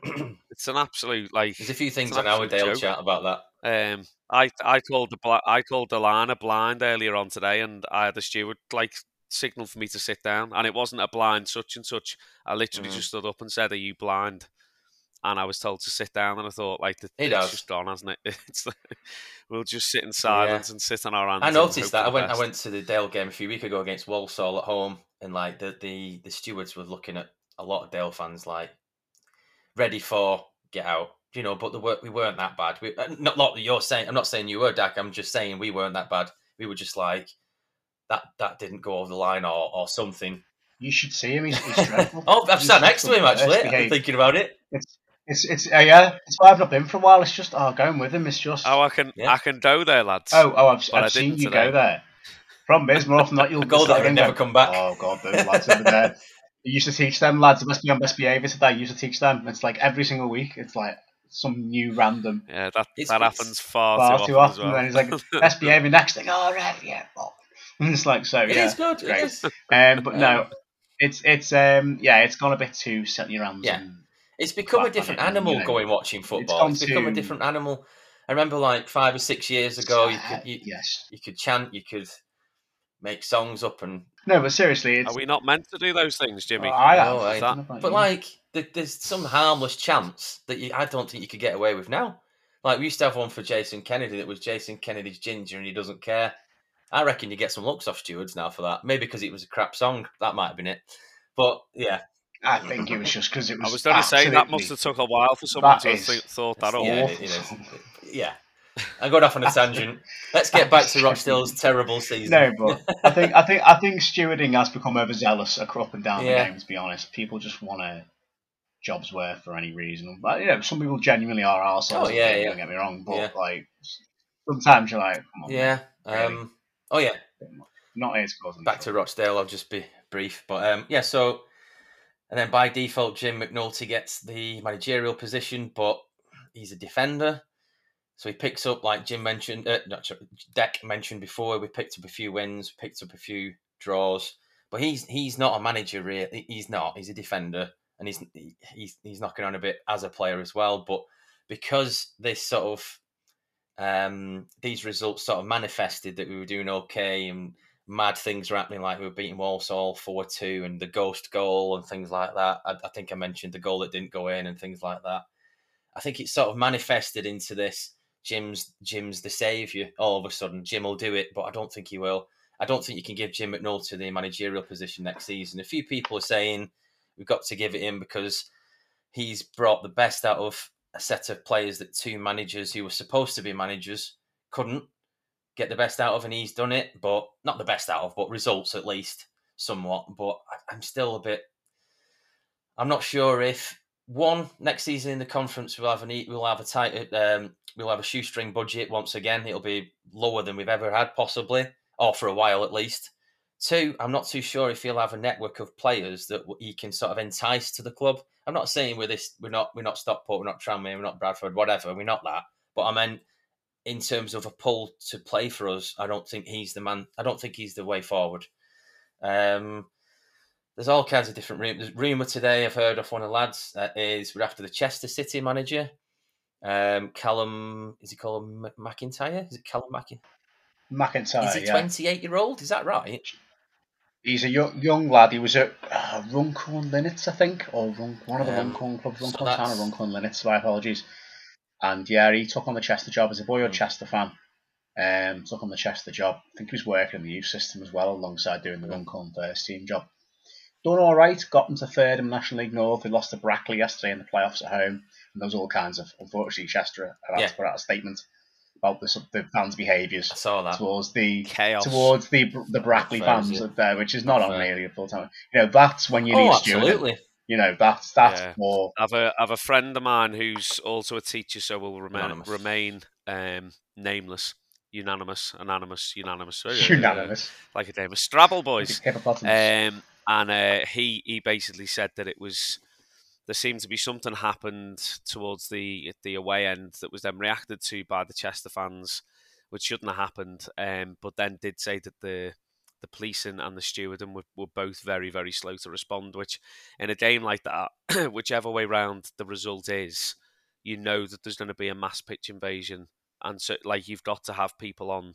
Speaker 2: It's an absolute like.
Speaker 3: There's a few things on our Dale
Speaker 2: joke.
Speaker 3: chat about that.
Speaker 2: Um, I I called the I called the line a blind earlier on today, and I had the steward like signal for me to sit down, and it wasn't a blind such and such. I literally
Speaker 3: Mm.
Speaker 2: just stood up and said, "Are you blind?" And I was told to sit down, and I thought, like, the,
Speaker 3: He
Speaker 2: it's just gone, hasn't it? It's we'll just sit in silence and sit on our hands.
Speaker 3: I noticed that. I went. I went to the Dale game a few weeks ago against Walsall at home, and like the the the stewards were looking at a lot of Dale fans like ready for get out. You know, but the work we weren't that bad. We, uh, not not that you're saying. I'm not saying you were, Dec. I'm just saying we weren't that bad. We were just like that. That didn't go over the line or or something.
Speaker 1: You should see him. He's, he's dreadful.
Speaker 3: oh, I've
Speaker 1: He's
Speaker 3: sat next to him actually. I'm thinking about it.
Speaker 1: It's it's it's uh, yeah. It's why I've not been for a while. It's just oh, going with him. It's just
Speaker 2: Oh, I can
Speaker 3: Yeah.
Speaker 2: I can go there, lads.
Speaker 1: oh oh. I've,
Speaker 2: I
Speaker 1: I've seen you
Speaker 2: today.
Speaker 1: go there. Problem is, more often than not, you'll
Speaker 3: Go there and
Speaker 1: again
Speaker 3: never
Speaker 1: going,
Speaker 3: come back.
Speaker 1: Oh god, those lads over there. You used to teach them lads it must be on best behaviour today. You used to teach them. It's like every single week. It's like some new random
Speaker 2: yeah, that
Speaker 3: It's-
Speaker 2: that
Speaker 3: it's
Speaker 2: happens far,
Speaker 1: far
Speaker 2: too often. as
Speaker 1: And
Speaker 2: well.
Speaker 1: then he's like best behaviour next thing. Oh right, yeah. well." And it's like so
Speaker 3: It
Speaker 1: yeah.
Speaker 3: is good. It
Speaker 1: great.
Speaker 3: is.
Speaker 1: Um, but no, it's it's um yeah, it's gone a bit too set in your hands.
Speaker 3: Yeah. It's become a different
Speaker 1: it, and,
Speaker 3: animal
Speaker 1: you know,
Speaker 3: going watching football.
Speaker 1: gone
Speaker 3: It's, become a different animal. I remember like five or six years ago, you could you,
Speaker 1: yes.
Speaker 3: you could chant, you could make songs up, and
Speaker 1: No, but seriously, it's
Speaker 2: Are we not meant to do those things, Jimmy?
Speaker 1: I
Speaker 3: No,
Speaker 1: have.
Speaker 3: I-
Speaker 1: I don't know about
Speaker 3: but
Speaker 1: you.
Speaker 3: like the, there's some harmless chance that you, I don't think you could get away with now. Like we used to have one for Jason Kennedy that was Jason Kennedy's ginger and he doesn't care. I reckon you get some looks off stewards now for that. Maybe because it was a crap song. That might have been it. But yeah,
Speaker 1: I think it was just because it was.
Speaker 2: I was going to say that must have took a while for someone to have
Speaker 1: is-
Speaker 2: th- thought that up.
Speaker 3: yeah,
Speaker 1: awful.
Speaker 3: it, it is. Yeah, I got off on a tangent. Let's get back to Rochdale's terrible season.
Speaker 1: No, but I think I think I think stewarding has become overzealous up and down
Speaker 3: Yeah.
Speaker 1: the game. To be honest, people just want a job's worth for any reason. But you know, some people genuinely are assholes.
Speaker 3: Oh, yeah,
Speaker 1: don't get me wrong, but
Speaker 3: Yeah.
Speaker 1: like sometimes you're like, come on,
Speaker 3: Yeah.
Speaker 1: Really?
Speaker 3: Um, oh yeah.
Speaker 1: not here to
Speaker 3: back to Rochdale. I'll just be brief, but um, yeah. So, and then by default, Jim McNulty gets the managerial position, but he's a defender, so he picks up like Jim mentioned, uh, not sorry, Dec mentioned before. We picked up a few wins, picked up a few draws, but he's he's not a manager. Really, he's not. He's a defender, and he's he's he's knocking on a bit as a player as well. But because this sort of um, these results sort of manifested that we were doing okay and mad things were happening, like we were beating Walsall 4 2 and the ghost goal and things like that. I, I think I mentioned the goal that didn't go in and things like that. I think it sort of manifested into this Jim's Jim's the saviour. All of a sudden, Jim will do it, but I don't think he will. I don't think you can give Jim McNulty the managerial position next season. A few people are saying we've got to give it him because he's brought the best out of a set of players that two managers who were supposed to be managers couldn't get the best out of, and he's done it. But not the best out of, but results at least somewhat. But I'm still a bit. I'm not sure if one next season in the conference we'll have an we'll have a tight um, we'll have a shoestring budget once again. It'll be lower than we've ever had possibly, or for a while at least. Two, I'm not too sure if he'll have a network of players that he can sort of entice to the club. I'm not saying we're this, we're not, we're not Stockport, we're not Tranmere, we're not Bradford, whatever. We're not that. But I meant in terms of a pull to play for us, I don't think he's the man. I don't think he's the way forward. Um, there's all kinds of different rumors. Rumor today I've heard of one of the lads uh, is we're after the Chester City manager, um, Callum. Is he called McIntyre? Is it Callum McIntyre?
Speaker 1: McIntyre.
Speaker 3: is he
Speaker 1: yeah.
Speaker 3: 28 year old? Is that right?
Speaker 1: He's a young, young lad. He was at uh, Runcorn Linnets, I think, or Run, one of the
Speaker 3: Um,
Speaker 1: Runcorn clubs,
Speaker 3: so
Speaker 1: Runcorn Town
Speaker 3: that's-
Speaker 1: or Runcorn Linnets. My apologies. And yeah, he took on the Chester job as a boyhood
Speaker 3: Mm.
Speaker 1: Chester fan. Um, took on the Chester job. I think he was working in the youth system as well, alongside doing the Runcorn first team job. Done all right. Got them to third in National League North. They lost to Brackley yesterday in the playoffs at home, and there was all kinds of. Unfortunately, Chester have had
Speaker 3: Yeah.
Speaker 1: to put out a statement about the, the fans' behaviours
Speaker 3: saw that.
Speaker 1: towards the
Speaker 2: Chaos.
Speaker 1: towards the the Brackley fans
Speaker 3: is it?
Speaker 1: up there, which is not
Speaker 3: Not
Speaker 1: on
Speaker 3: fair.
Speaker 1: really a full time. You know, that's when you
Speaker 3: oh,
Speaker 1: need stewarding.
Speaker 3: absolutely.
Speaker 1: You know, that's that's
Speaker 2: Yeah.
Speaker 1: more.
Speaker 2: I've a I've a friend of mine who's also a teacher, so will remain
Speaker 3: Anonymous.
Speaker 2: remain um, nameless, unanimous, anonymous, unanimous, uh,
Speaker 1: Unanimous.
Speaker 2: like a name of Strabble boys. Um, and uh, he he basically said that it was there seemed to be something happened towards the the away end that was then reacted to by the Chester fans, which shouldn't have happened. Um, but then did say that the the policing and the stewarding were, were both very, very slow to respond. Which, in a game like that, whichever way round the result is, you know that there's going to be a mass pitch invasion, and so like you've got to have people on.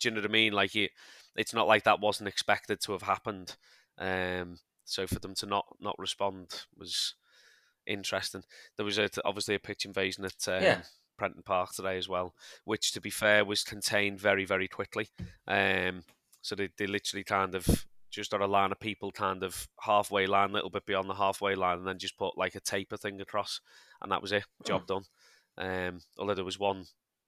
Speaker 2: Do you know what I mean? Like you, it's not like that wasn't expected to have happened. Um, so for them to not not respond was interesting. There was a, obviously a pitch invasion at um,
Speaker 3: Yeah.
Speaker 2: Prenton Park today as well, which to be fair was contained very very quickly. Um, so they, they literally kind of just got a line of people kind of halfway line, a little bit beyond the halfway line, and then just put like a taper thing across, and that was it. Job done. Um, although there was one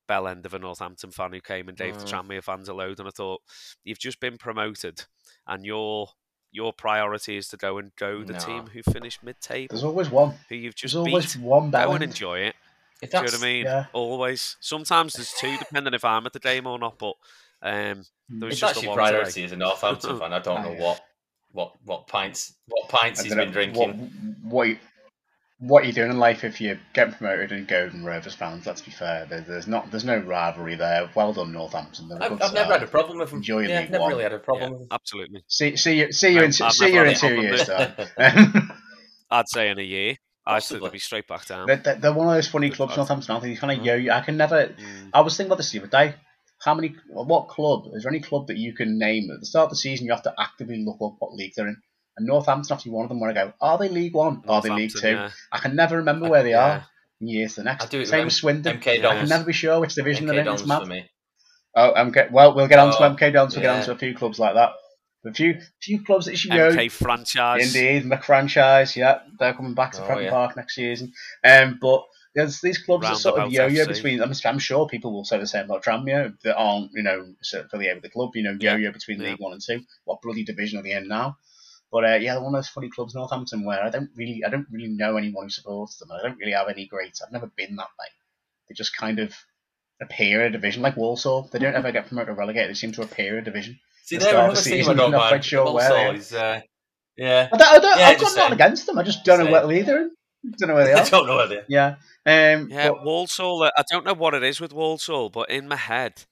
Speaker 2: bell end of a Northampton fan who came and gave the
Speaker 3: Mm.
Speaker 2: Tranmere fans a load, and I thought you've just been promoted, and your your priority is to go and go the
Speaker 3: No.
Speaker 2: team who finished mid-table,
Speaker 1: There's always one.
Speaker 2: who you've just
Speaker 1: There's always
Speaker 2: beat.
Speaker 1: one
Speaker 2: Go
Speaker 1: bell.
Speaker 2: and enjoy it.
Speaker 3: If
Speaker 2: Do you know what I mean?
Speaker 1: yeah.
Speaker 2: Always. Sometimes there's two, depending if I'm at the game or not. But um, there was
Speaker 3: if
Speaker 2: just
Speaker 3: that's
Speaker 2: the
Speaker 3: your
Speaker 2: one today.
Speaker 3: priority as a Northampton fan, I don't know what what what pints what pints
Speaker 1: I
Speaker 3: he's
Speaker 1: dunno
Speaker 3: been drinking.
Speaker 1: What, what, you- what you're doing in life if you're getting promoted and go Golden Rovers fans, let's be fair. There, there's not there's no rivalry there. Well done, Northampton. They're a
Speaker 3: I've, I've never had a problem with them.
Speaker 1: Enjoy
Speaker 3: yeah,
Speaker 1: League
Speaker 3: I've never
Speaker 1: One.
Speaker 3: really had a problem with.
Speaker 2: Absolutely.
Speaker 1: See, see you, see you in,
Speaker 2: I've- I've
Speaker 1: see you in two years time.
Speaker 2: I'd say in a year. I think
Speaker 3: Possibly.
Speaker 2: they'll be straight back down.
Speaker 1: they're, they're- they're one of those funny
Speaker 2: Good
Speaker 1: clubs. Northampton. I think you kind of yo-yo. I can never.
Speaker 2: Mm.
Speaker 1: I was thinking about this the other day. How many? What club? Is there any club that you can name at the start of the season? You have to actively look up what league they're in. And Northampton to be one of them. Where I go, are they League One? Are they League Two?
Speaker 2: Yeah.
Speaker 1: I can never remember where they
Speaker 2: Yeah.
Speaker 1: are year the next.
Speaker 3: I do
Speaker 1: Same
Speaker 3: with
Speaker 1: Swindon.
Speaker 3: MK
Speaker 1: I
Speaker 3: Dons.
Speaker 1: can never be sure which division they're
Speaker 3: MK
Speaker 1: in. It's mad.
Speaker 3: for me.
Speaker 1: Oh, MK. Well, we'll get on to
Speaker 3: Oh,
Speaker 1: MK Dons. We'll get on to a few clubs like that. A few, few clubs that you know.
Speaker 2: MK franchise.
Speaker 1: Indeed, the McFranchise. Yeah, they're coming back to
Speaker 3: Oh, yeah.
Speaker 1: Park next season. Um, but there's these clubs are sort of yo-yo
Speaker 2: FC.
Speaker 1: between. I'm, I'm sure people will say the same about Tranmere that aren't, you know, affiliated with the club. You know,
Speaker 2: Yeah.
Speaker 1: yo-yo between
Speaker 2: Yeah.
Speaker 1: League One and Two. What bloody division are they in now? But uh, yeah, they're one of those funny clubs, Northampton, where I don't really, I don't really know anyone who supports them. I don't really have any great. I've never been that way. They just kind of appear in a division like Walsall. They don't ever get promoted or relegated. They seem to appear in a division.
Speaker 3: See,
Speaker 1: the
Speaker 3: they're
Speaker 1: start of
Speaker 3: another
Speaker 1: the
Speaker 3: team I
Speaker 1: season,
Speaker 3: don't
Speaker 1: not quite sure where they-
Speaker 3: is uh, yeah.
Speaker 1: I don't, I don't,
Speaker 3: Yeah,
Speaker 1: I've got nothing against them. I just don't know
Speaker 3: Same.
Speaker 1: what league they're in. Don't know where they are.
Speaker 3: I don't know where they. are.
Speaker 1: Yeah. Um,
Speaker 2: Yeah,
Speaker 1: but-
Speaker 2: Walsall. uh, I don't know what it is with Walsall, but in my head,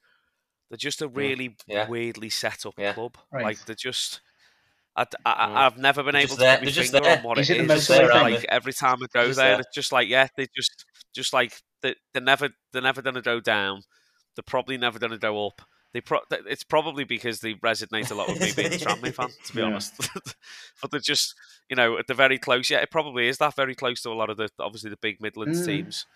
Speaker 2: they're just a really
Speaker 3: Yeah.
Speaker 2: weirdly set up
Speaker 3: Yeah.
Speaker 2: club.
Speaker 1: Right.
Speaker 2: Like they're just. I, I,
Speaker 3: Mm.
Speaker 2: I've never been able to
Speaker 3: there-
Speaker 2: put my finger on what it is. Like every time I go there,
Speaker 3: there.
Speaker 2: it's just like yeah, they just just like they, they're never they're never going to go down. They're probably never going to go up. They pro- it's probably because they resonate a lot with me being a Tranmere fan, to be
Speaker 1: Yeah.
Speaker 2: honest. but they're just you know at the very close. Yeah, it probably is that very close to a lot of the obviously the big Midlands
Speaker 1: Mm.
Speaker 2: teams,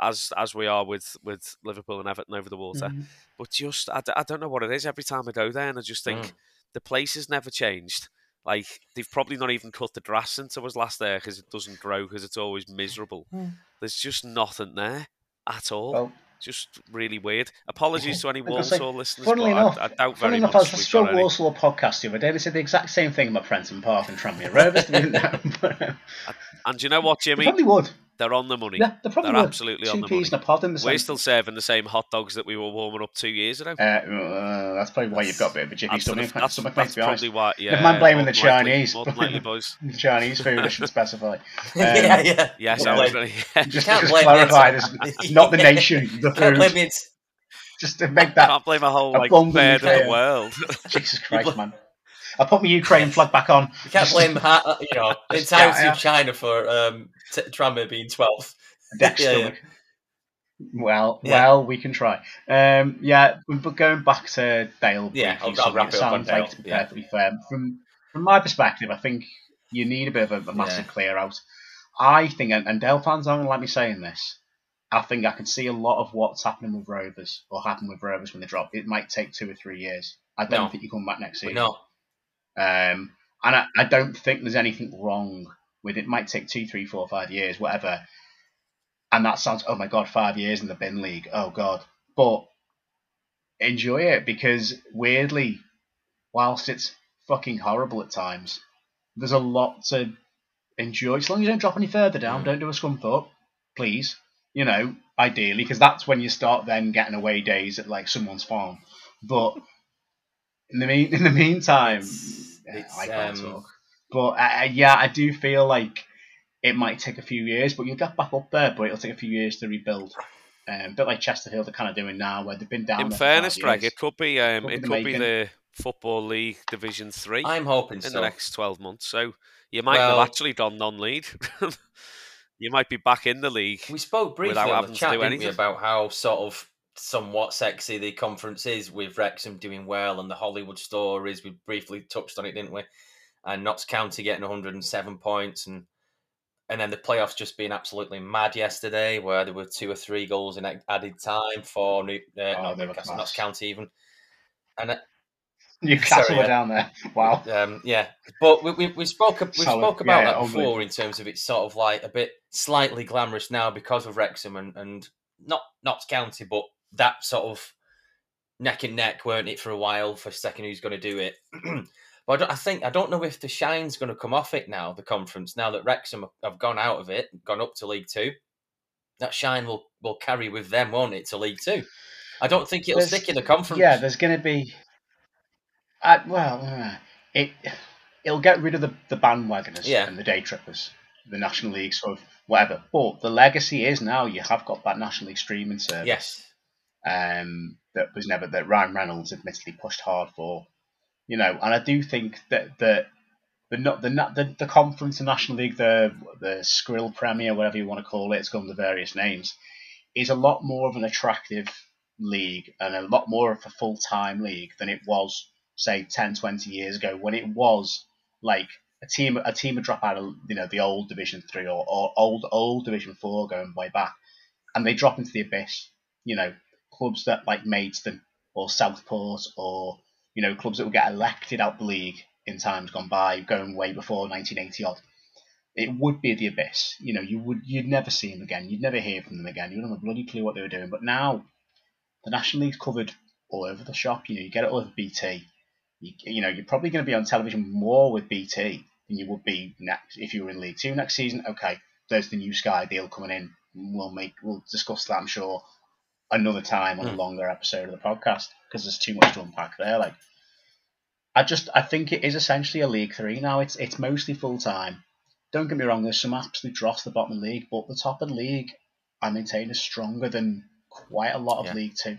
Speaker 2: as as we are with with Liverpool and Everton over the water.
Speaker 1: Mhm.
Speaker 2: But just I, d- I don't know what it is. Every time I go there, and I just think
Speaker 3: Mm.
Speaker 2: the place has never changed. Like they've probably not even cut the grass since I was last there because it doesn't grow because it's always miserable.
Speaker 3: Mm.
Speaker 2: There's just nothing there at all.
Speaker 1: Well,
Speaker 2: just really weird. Apologies to any
Speaker 1: Like I say,
Speaker 2: Walsall listeners,
Speaker 1: funnily
Speaker 2: but
Speaker 1: enough,
Speaker 2: I, I doubt
Speaker 1: Funny
Speaker 2: very
Speaker 1: enough,
Speaker 2: much
Speaker 1: I was
Speaker 2: we've
Speaker 1: just saw
Speaker 2: got any.
Speaker 1: Walsall podcast the other day. They said the exact same thing about Prenton Park and Tranmere Rovers. They didn't know, but, uh,
Speaker 2: And do you know what,
Speaker 1: they
Speaker 2: Jimmy?
Speaker 1: probably would.
Speaker 2: They're on the money.
Speaker 1: Yeah, they're probably
Speaker 2: They're absolutely
Speaker 1: Two
Speaker 2: on the
Speaker 1: peas
Speaker 2: money.
Speaker 1: in a pod in the
Speaker 2: We're
Speaker 1: same.
Speaker 2: still serving the same hot dogs that we were warming up two years ago.
Speaker 1: Uh, uh, that's probably why you've got a bit of a jiffy
Speaker 2: That's,
Speaker 1: stomach,
Speaker 2: that's,
Speaker 1: stomach mate,
Speaker 2: that's
Speaker 1: to be honest.
Speaker 2: probably why. Yeah,
Speaker 1: Never mind blaming
Speaker 2: more
Speaker 1: the
Speaker 2: than likely-
Speaker 1: Chinese.
Speaker 2: More likely, boys.
Speaker 1: The Chinese food, I should specify.
Speaker 3: yeah, yeah.
Speaker 2: Yes, I was
Speaker 3: like-
Speaker 2: gonna,
Speaker 1: Just,
Speaker 3: can't
Speaker 1: just
Speaker 3: blame
Speaker 1: clarify this. Not the nation, the
Speaker 3: Can't blame
Speaker 1: food. Just to make that.
Speaker 2: can't blame a whole like
Speaker 1: Abundantly
Speaker 2: third of the world.
Speaker 1: Jesus Christ, man. I put my Ukraine flag back on.
Speaker 3: You can't blame you know the
Speaker 1: Just-
Speaker 3: entirety
Speaker 1: yeah, yeah.
Speaker 3: of China for um, t- Tranmere being twelfth.
Speaker 1: Dec
Speaker 3: Yeah, yeah.
Speaker 1: Well,
Speaker 3: Yeah.
Speaker 1: well, we can try. Um, yeah, but going back to Dale.
Speaker 3: Yeah, I'll- I'll wrap it up on
Speaker 1: sounds like,
Speaker 3: Dale,
Speaker 1: to be perfectly fair, from from my perspective, I think you need a bit of a, a massive clear out. I think, and, and Dale fans aren't going to like me saying this. I think I can see a lot of what's happening with Rovers or happen with Rovers when they drop. It might take two or three years. I don't
Speaker 3: No.
Speaker 1: think you come back next season.
Speaker 3: No,
Speaker 1: Um, and I, I don't think there's anything wrong with it. Might take two, three, four, five years, whatever. And that sounds, oh my god, five years in the bin league. Oh god. But enjoy it because weirdly, whilst it's fucking horrible at times, there's a lot to enjoy. As long as you don't drop any further down,
Speaker 3: Mm.
Speaker 1: don't do a scump up, please. You know, ideally, because that's when you start then getting away days at like someone's farm. But in the mean, in the meantime,
Speaker 3: It's-
Speaker 1: yeah,
Speaker 3: it's,
Speaker 1: I can't
Speaker 3: um,
Speaker 1: talk. But uh, uh, yeah, I do feel like it might take a few years, but you'll get back up there. But it'll take a few years to rebuild. Um, a bit like Chesterfield are kind of doing now, where they've been down.
Speaker 2: In fairness, Greg, it could be um,
Speaker 1: Could be
Speaker 2: it
Speaker 1: the
Speaker 2: could be the Football League Division Three
Speaker 3: I'm hoping
Speaker 2: in
Speaker 3: so.
Speaker 2: the next twelve months. So you might
Speaker 3: Well-
Speaker 2: have actually gone non-league. you might be back in the league.
Speaker 3: We spoke briefly
Speaker 2: without
Speaker 3: on
Speaker 2: having
Speaker 3: the
Speaker 2: to
Speaker 3: chat,
Speaker 2: do
Speaker 3: didn't we, about how sort of somewhat sexy the conference is with Wrexham doing well and the Hollywood stories. We briefly touched on it, didn't we? And Notts County getting 107 points and and then the playoffs just being absolutely mad yesterday, where there were two or three goals in added time for New, uh,
Speaker 1: they
Speaker 3: Newcastle. Notts County even. And uh,
Speaker 1: Newcastle
Speaker 3: Sorry,
Speaker 1: were
Speaker 3: yeah.
Speaker 1: down there. Wow.
Speaker 3: um, yeah, but we, we, we spoke we
Speaker 1: Solid.
Speaker 3: spoke about
Speaker 1: Yeah,
Speaker 3: that
Speaker 1: yeah,
Speaker 3: before in terms of it's sort of like a bit slightly glamorous now because of Wrexham and, and not Notts County, but that sort of neck and neck, weren't it, for a while for second who's going to do it. but I, don't, I think I don't know if the shine's going to come off it now, the conference now that Wrexham have gone out of it, gone up to League Two. That shine will will carry with them, won't it, to League Two? I don't think it'll
Speaker 1: There's-
Speaker 3: stick in the conference.
Speaker 1: Yeah, there's going to be. Uh, well, it it'll get rid of the, the bandwagoners
Speaker 3: Yeah.
Speaker 1: and the day trippers, the National League sort of whatever. But the legacy is now you have got that National League streaming service.
Speaker 3: yes,
Speaker 1: um, that was never that Ryan Reynolds admittedly pushed hard for, you know, and I do think that the the not the the, the conference, the National League, the the Skrill Premier, whatever you want to call it, it's gone under various names, is a lot more of an attractive league and a lot more of a full time league than it was, say, 10, 20 years ago when it was like a team a team would drop out of you know the old Division Three or, or old old Division Four going way back, and they drop into the abyss. You know, clubs that like Maidstone or Southport or you know clubs that would get elected out the league in times gone by, going way before 1980 odd. It would be the abyss. You know, you would you'd never see them again. You'd never hear from them again. You wouldn't have a bloody clue what they were doing. But now, the National League's covered all over the shop. You know, you get it all over BT. You, you know, you're probably going to be on television more with BT than you would be next if you were in League Two next season. Okay, there's the new Sky deal coming in. We'll make we'll discuss that. I'm sure another time on a
Speaker 3: Hmm.
Speaker 1: longer episode of the podcast because there's too much to unpack there. Like, I just I think it is essentially a League Three now. It's it's mostly full time. Don't get me wrong. There's some absolute dross at the bottom of the league, but the top of the league, I maintain, is stronger than quite a lot of
Speaker 3: Yeah.
Speaker 1: League Two.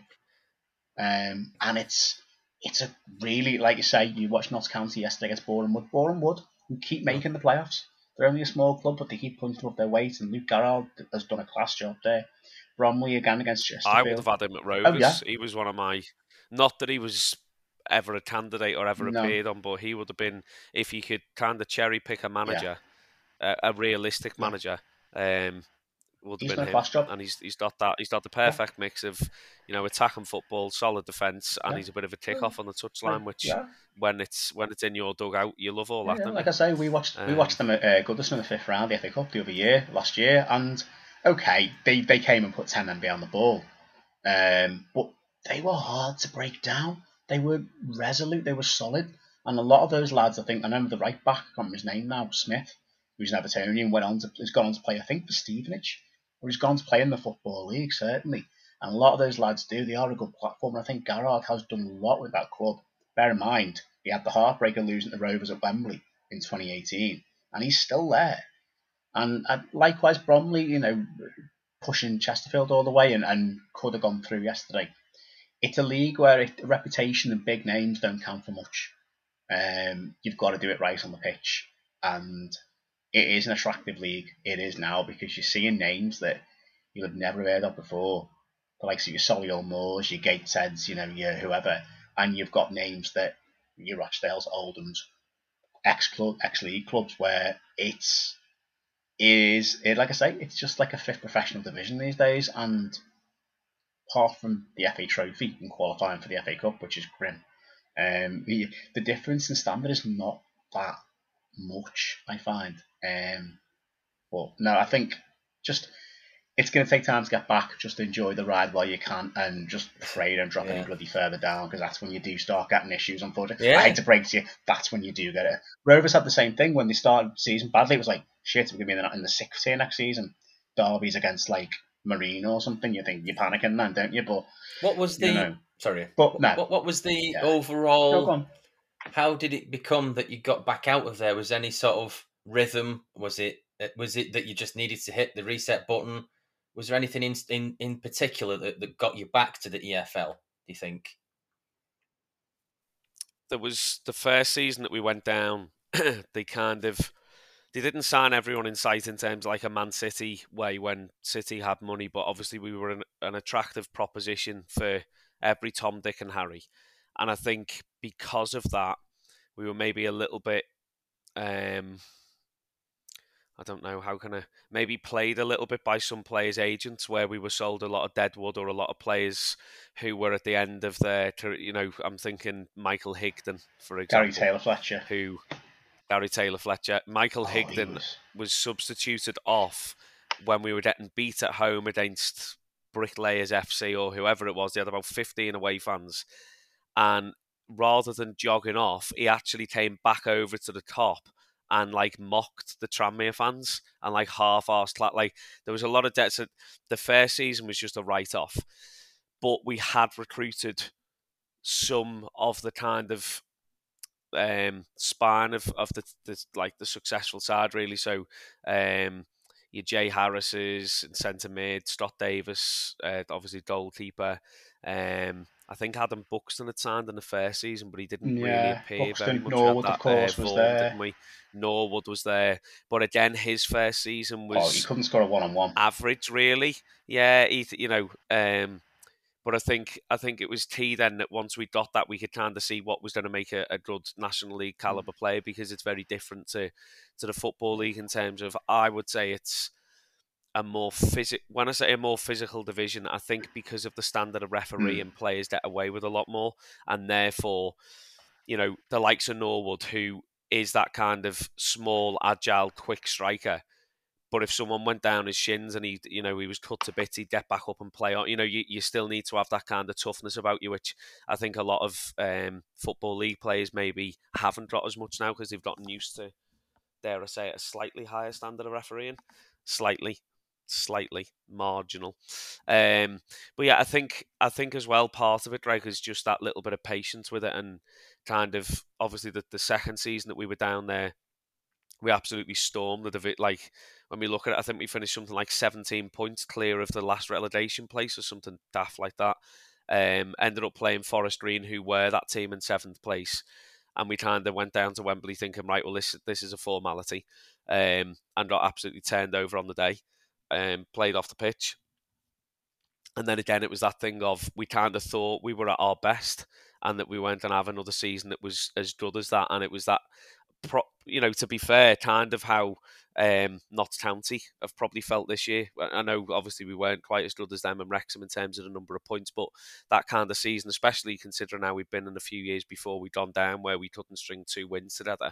Speaker 1: Um, and it's it's a really like you say. You watched Notts County yesterday against Boreham Wood. Bournemouth who keep making the playoffs. They're only a small club, but they keep punching up their weight. And Luke Garrard has done a class job there. Bromley again against Chesterfield.
Speaker 2: I would have had him at Rovers.
Speaker 1: Oh, yeah.
Speaker 2: He was one of my. Not that he was ever a candidate or ever
Speaker 1: No.
Speaker 2: appeared on, but he would have been if he could kind of cherry pick a manager, a, a realistic
Speaker 1: Yeah.
Speaker 2: manager. Um, would
Speaker 1: He's
Speaker 2: have
Speaker 1: done
Speaker 2: been
Speaker 1: a
Speaker 2: him,
Speaker 1: job.
Speaker 2: and he's he's got that he's got the perfect mix of you know attacking football, solid defence, and
Speaker 1: Yeah.
Speaker 2: he's a bit of a kick off on the touchline, which
Speaker 1: yeah.
Speaker 2: when it's when it's in your dugout, you love all that.
Speaker 1: like? I say, we watched we
Speaker 2: Um,
Speaker 1: watched them at uh, Goodison in the fifth round, the FA Cup the other year, last year, and okay, they, they came and put ten men behind the ball, um, but they were hard to break down. They were resolute, they were solid, and a lot of those lads, I think, I remember the right back, I can't remember his name now, Smith, who's an Evertonian, went on to has gone on to play, I think, for Stevenage, or he's gone to play in the football league certainly. And a lot of those lads do. They are a good platform. I think Garrard has done a lot with that club. Bear in mind, he had the heartbreaker losing the Rovers at Wembley in 2018, and he's still there. And likewise, Bromley, you know, pushing Chesterfield all the way and, and could have gone through yesterday. It's a league where it, reputation and big names don't count for much. Um, you've got to do it right on the pitch, and it is an attractive league. It is now because you're seeing names that you'll have never heard of before. The likes of your Solihull Moors, your Gatesheads, you know, your whoever, and you've got names that your Rochdales, Oldhams, ex club, ex league clubs where it's is it like I say, it's just like a fifth professional division these days, and apart from the FA Trophy and qualifying for the FA Cup, which is grim, um, the the difference in standard is not that much. I find, um, but no, I think just it's going to take time to get back. Just enjoy the ride while you can, and just pray don't drop any bloody further down because that's when you do start getting issues. Unfortunately,
Speaker 3: Yeah.
Speaker 1: I hate to break to you, that's when you do get it. Rovers had the same thing when they started season badly. It was like shit, we're going to be in the, in the sixth tier next season. Derby's against like Marine or something. You think you're panicking then, don't you? But
Speaker 3: What was the
Speaker 1: you know,
Speaker 3: sorry?
Speaker 1: but no,
Speaker 3: What what was the
Speaker 1: Yeah.
Speaker 3: overall?
Speaker 1: no, go on.
Speaker 3: how did it become that you got back out of there? Was any sort of rhythm? Was it uh, was it that you just needed to hit the reset button? Was there anything in in, in particular that, that got you back to the EFL? Do you think?
Speaker 2: there was the first season that we went down. they kind of they didn't sign everyone in sight in terms like a Man City way when City had money, but obviously we were an, an attractive proposition for every Tom, Dick, and Harry. And I think because of that, we were maybe a little bit um, I don't know how can I maybe played a little bit by some players' agents where we were sold a lot of deadwood or a lot of players who were at the end of their you know I'm thinking Michael Higdon for example
Speaker 1: Gary Taylor Fletcher
Speaker 2: who Gary Taylor Fletcher Michael
Speaker 1: Oh,
Speaker 2: Higdon
Speaker 1: was-
Speaker 2: was substituted off when we were getting beat at home against Bricklayers FC or whoever it was. They had about 15 away fans. And rather than jogging off, he actually came back over to the top and like mocked the Tranmere fans and like half-arsed cla- like there was a lot of debts. That the first season was just a write-off, but we had recruited some of the kind of um, spine of, of the, the like the successful side really. So um, your Jay Harris's in centre mid, Scott Davies, uh, obviously goalkeeper. Um, I think Adam Buxton had signed in the first season, but he didn't really
Speaker 1: Yeah,
Speaker 2: appear very much.
Speaker 1: Norwood, of course, was there.
Speaker 2: Norwood was there, but again, his first season was
Speaker 1: oh, you couldn't score a one on one.
Speaker 2: average, really. Yeah, he, you know, um, but I think I think it was key then that once we got that, we could kind of see what was going to make a, a good National League caliber player because it's very different to to the football league in terms of I would say it's a more physic. When I say a more physical division, I think because of the standard of referee
Speaker 1: Mm.
Speaker 2: and players get away with a lot more, and therefore, you know, the likes of Norwood, who is that kind of small, agile, quick striker. But if someone went down his shins and he, you know, he was cut to bits, he'd get back up and play on. You know, you, you still need to have that kind of toughness about you, which I think a lot of um, football league players maybe haven't got as much now because they've gotten used to, dare I say, it, a slightly higher standard of refereeing. Slightly, slightly marginal. Um, but yeah, I think I think as well part of it, Drake, is just that little bit of patience with it, and kind of obviously the, the second season that we were down there, we absolutely stormed the divi- like when we look at it, I think we finished something like 17 points clear of the last relegation place or something daft like that. Um, ended up playing Forest Green, who were that team in seventh place, and we kind of went down to Wembley thinking, right, well, this this is a formality, um, and got absolutely turned over on the day, um, played off the pitch, and then again, it was that thing of we kind of thought we were at our best, and that we going to have another season that was as good as that, and it was that. Pro, you know, to be fair, kind of how um, Notts County have probably felt this year. I know, obviously, we weren't quite as good as them and Wrexham in terms of the number of points, but that kind of season, especially considering how we've been in a few years before we'd gone down where we couldn't string two wins together,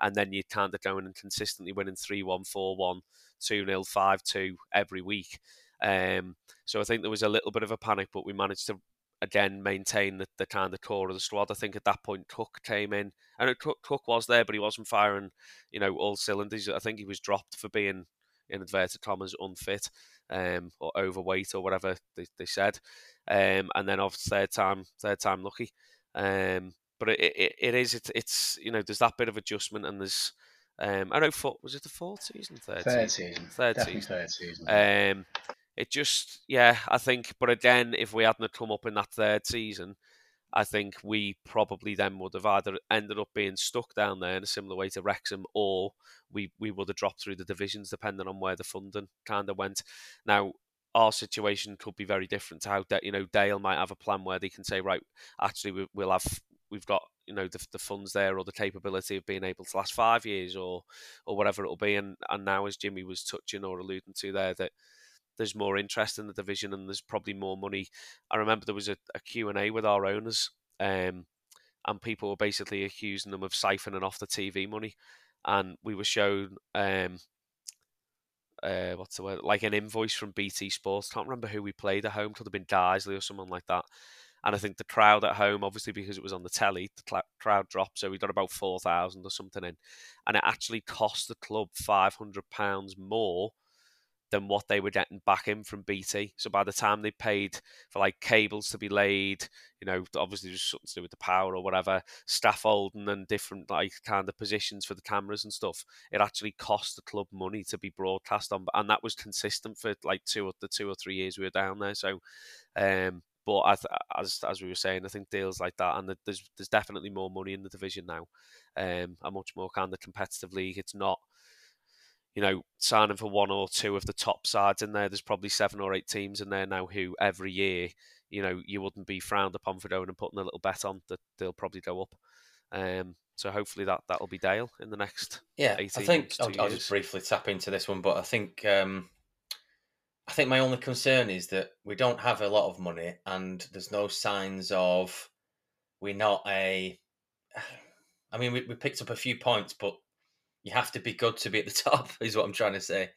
Speaker 2: and then you're kind of going and consistently winning 3 1, 4 1, 2 0, 5 2 every week. Um, so I think there was a little bit of a panic, but we managed to again maintain the, the kind of core of the squad. I think at that point Cook came in, and it, Cook, Cook was there, but he wasn't firing, you know, all cylinders. I think he was dropped for being in inverted commas unfit um, or overweight or whatever they, they said. Um, and then off third time, third time lucky. Um, but it, it, it is it's, it's you know there's that bit of adjustment and there's um, I don't know four, was it the fourth season third,
Speaker 1: Third
Speaker 2: season
Speaker 1: season.
Speaker 2: third
Speaker 1: Definitely
Speaker 2: season
Speaker 1: third season.
Speaker 2: um, it just, yeah, I think. But again, if we hadn't come up in that third season, I think we probably then would have either ended up being stuck down there in a similar way to Wrexham, or we we would have dropped through the divisions depending on where the funding kind of went. Now. Our situation could be very different to how you know Dale might have a plan where they can say, right, actually we, we'll have we've got you know the, the funds there or the capability of being able to last five years or or whatever it'll be. And and now as Jimmy was touching or alluding to there that there's more interest in the division and there's probably more money. I remember there was a, a Q&A with our owners um, and people were basically accusing them of siphoning off the TV money. And we were shown, um, uh, what's the word, like an invoice from BT Sports. Can't remember who we played at home. Could have been Dysley or someone like that. And I think the crowd at home, obviously because it was on the telly, the cl- crowd dropped. So we got about 4,000 or something in. And it actually cost the club £500 more than what they were getting back in from BT. So by the time they paid for like cables to be laid, you know, obviously there's something to do with the power or whatever, scaffolding and different like kind of positions for the cameras and stuff, it actually cost the club money to be broadcast on, and that was consistent for like two or the two or three years we were down there. So, um, but th- as as we were saying, I think deals like that, and there's there's definitely more money in the division now, um, a much more kind of competitive league. It's not, you know, signing for one or two of the top sides in there. There's probably seven or eight teams in there now who every year, you know, you wouldn't be frowned upon for going and putting a little bet on that they'll probably go up. Um, so hopefully that that'll be Dale in the next.
Speaker 3: Yeah, I think I'll, I'll, just briefly tap into this one, but I think um, I think my only concern is that we don't have a lot of money, and there's no signs of we're not a. I mean, we, we picked up a few points, but you have to be good to be at the top, is what I'm trying to say.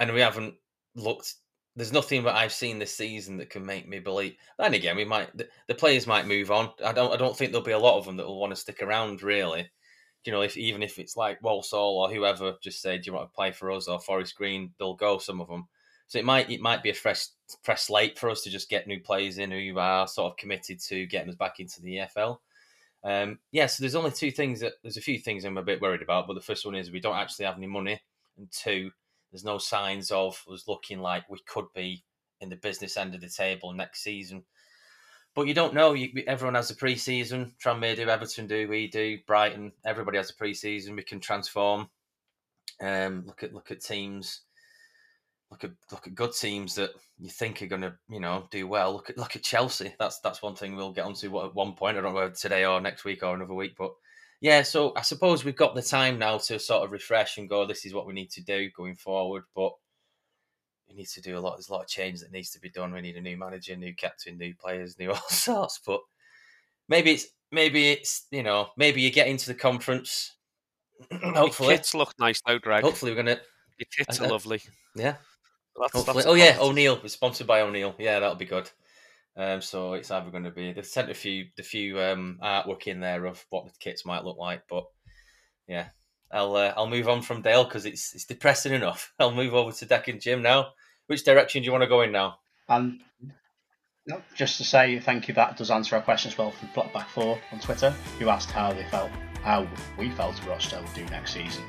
Speaker 3: And we haven't looked. There's nothing that I've seen this season that can make me believe. And again, we might the, the players might move on. I don't. I don't think there'll be a lot of them that will want to stick around. Really, you know, if even if it's like Walsall or whoever, just say, "Do you want to play for us?" or Forest Green, they'll go. Some of them. So it might it might be a fresh fresh slate for us to just get new players in who are sort of committed to getting us back into the EFL. Um, yeah, so there's only two things that there's a few things I'm a bit worried about, but the first one is we don't actually have any money, and two, there's no signs of us looking like we could be in the business end of the table next season. But you don't know. You, everyone has a pre-season. Tranmere do, Everton do, we do, Brighton. Everybody has a pre-season. We can transform. Um, look at look at teams look at look at good teams that you think are going to you know do well. Look at look at Chelsea. That's that's one thing we'll get onto at one point. I don't know whether today or next week or another week, but yeah. So I suppose we've got the time now to sort of refresh and go. This is what we need to do going forward, but. We need to do a lot. There's a lot of change that needs to be done. We need a new manager, new captain, new players, new all sorts. But maybe it's maybe it's you know maybe you get into the conference. hopefully,
Speaker 2: Your kits look nice though, Greg.
Speaker 3: Hopefully, we're gonna.
Speaker 2: Your kits are uh, lovely.
Speaker 3: Yeah,
Speaker 2: that's,
Speaker 3: Hopefully.
Speaker 2: that's
Speaker 3: oh yeah,
Speaker 2: positive.
Speaker 3: O'Neill. It's sponsored by O'Neill. Yeah, that'll be good. Um, so it's either going to be they've sent a few the few um artwork in there of what the kits might look like, but yeah, I'll uh, I'll move on from Dale because it's it's depressing enough. I'll move over to Dec and Jim now. Which direction do you want to go in now?
Speaker 1: And no, just to say thank you, that does answer our question as well from Back Four on Twitter, who asked how they felt, how we felt Rochdale would do next season.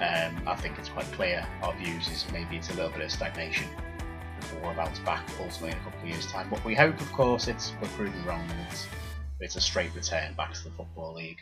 Speaker 1: Um, I think it's quite clear our views is maybe it's a little bit of stagnation before we're about back ultimately in a couple of years' time. But we hope, of course, it's we're proven wrong and it's it's a straight return back to the football league.